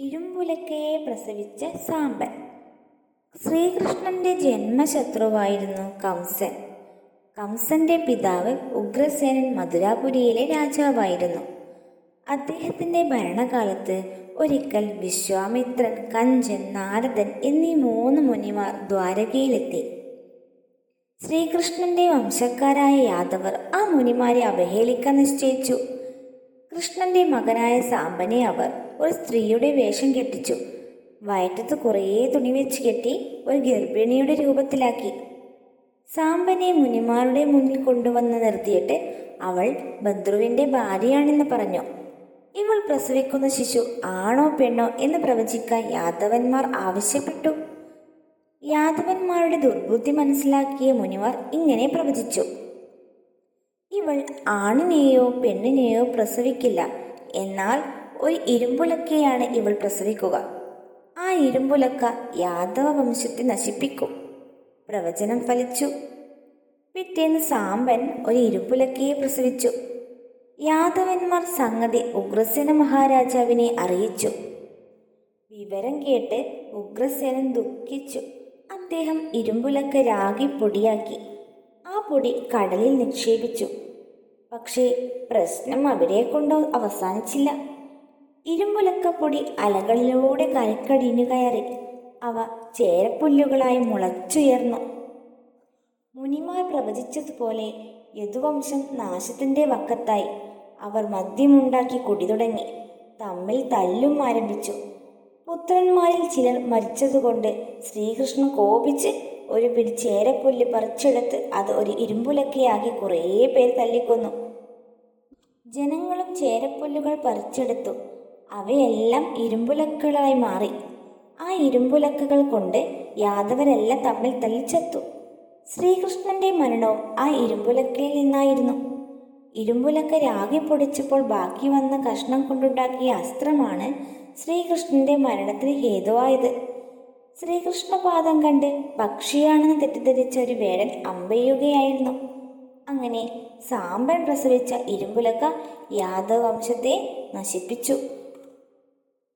ഇരുമ്പുലക്കയെ പ്രസവിച്ച സാമ്പൻ. ശ്രീകൃഷ്ണന്റെ ജന്മശത്രുവായിരുന്നു കംസൻ. കംസന്റെ പിതാവ് ഉഗ്രസേനൻ മധുരാപുരിയിലെ രാജാവായിരുന്നു. അദ്ദേഹത്തിന്റെ ഭരണകാലത്ത് ഒരിക്കൽ വിശ്വാമിത്രൻ കഞ്ചൻ നാരദൻ എന്നീ മൂന്ന് മുനിമാർ ദ്വാരകയിലെത്തി. ശ്രീകൃഷ്ണന്റെ വംശക്കാരായ യാദവർ ആ മുനിമാരെ അവഹേളിക്കാൻ നിശ്ചയിച്ചു. കൃഷ്ണന്റെ മകനായ സാമ്പനെ അവർ ഒരു സ്ത്രീയുടെ വേഷം കെട്ടിച്ചു. വയറ്റത്ത് കുറേ തുണി വെച്ച് കെട്ടി ഒരു ഗർഭിണിയുടെ രൂപത്തിലാക്കി. സാമ്പനെ മുനിമാരുടെ മുന്നിൽ കൊണ്ടുവന്ന് നിർത്തിയിട്ട് അവൾ ബദ്രുവിന്റെ ഭാര്യയാണെന്ന് പറഞ്ഞു. ഇവൾ പ്രസവിക്കുന്ന ശിശു ആണോ പെണ്ണോ എന്ന് പ്രവചിക്കാൻ യാദവന്മാർ ആവശ്യപ്പെട്ടു. യാദവന്മാരുടെ ദുർബുദ്ധി മനസ്സിലാക്കിയ മുനിവർ ഇങ്ങനെ പ്രവചിച്ചു. ഇവൾ ആണിനെയോ പെണ്ണിനെയോ പ്രസവിക്കില്ല. എന്നാൽ ഒരു ഇരുമ്പുലക്കയാണ് ഇവൾ പ്രസവിക്കുക. ആ ഇരുമ്പുലക്ക യാദവ വംശത്തെ നശിപ്പിക്കും. പ്രവചനം ഫലിച്ചു. പിറ്റേന്ന് സാമ്പൻ ഒരു ഇരുമ്പുലക്കയെ പ്രസവിച്ചു. യാദവന്മാർ സംഗതി ഉഗ്രസേന മഹാരാജാവിനെ അറിയിച്ചു. വിവരം കേട്ട് ഉഗ്രസേനൻ ദുഃഖിച്ചു. അദ്ദേഹം ഇരുമ്പുലക്ക രാഗി പൊടിയാക്കി. ആ പൊടി കടലിൽ നിക്ഷേപിച്ചു. പക്ഷേ പ്രശ്നം അവിടെ കൊണ്ട് അവസാനിച്ചില്ല. ഇരുമ്പുലക്ക പൊടി അലകളിലൂടെ കരക്കടിഞ്ഞു കയറി അവ ചേരപ്പുല്ലുകളായി മുളച്ചുയർന്നു. മുനിമാർ പ്രവചിച്ചതുപോലെ യദുവംശം നാശത്തിന്റെ വക്കത്തായി അവർ മദ്യമുണ്ടാക്കി കുടി തുടങ്ങി തമ്മിൽ തല്ലും ആരംഭിച്ചു. പുത്രന്മാരിൽ ചിലർ മരിച്ചതുകൊണ്ട് ശ്രീകൃഷ്ണൻ കോപിച്ച് ഒരു പിടി ചേരപ്പുല്ല് പറിച്ചെടുത്ത് അത് ഒരു ഇരുമ്പുലക്കയാക്കി കുറേ പേർ തല്ലിക്കൊന്നു. ജനങ്ങളും ചേരപ്പുല്ലുകൾ പറിച്ചെടുത്തു. അവയെല്ലാം ഇരുമ്പുലക്കുകളായി മാറി. ആ ഇരുമ്പുലക്കുകൾ കൊണ്ട് യാദവരെല്ലാം തമ്മിൽ തല്ലിച്ചെത്തു ശ്രീകൃഷ്ണന്റെ മരണവും ആ ഇരുമ്പുലക്കിൽ നിന്നായിരുന്നു. ഇരുമ്പുലക്ക രാഗി പൊടിച്ചപ്പോൾ ബാക്കി വന്ന കഷ്ണം കൊണ്ടുണ്ടാക്കിയ അസ്ത്രമാണ് ശ്രീകൃഷ്ണന്റെ മരണത്തിന് ഹേതുവായത്. ശ്രീകൃഷ്ണപാദം കണ്ട് പക്ഷിയാണെന്ന് തെറ്റിദ്ധരിച്ച ഒരു വേടൻ അമ്പെയ്യുകയായിരുന്നു. അങ്ങനെ സാമ്പൻ പ്രസവിച്ച ഇരുമ്പുലക്ക യാദവംശത്തെ നശിപ്പിച്ചു.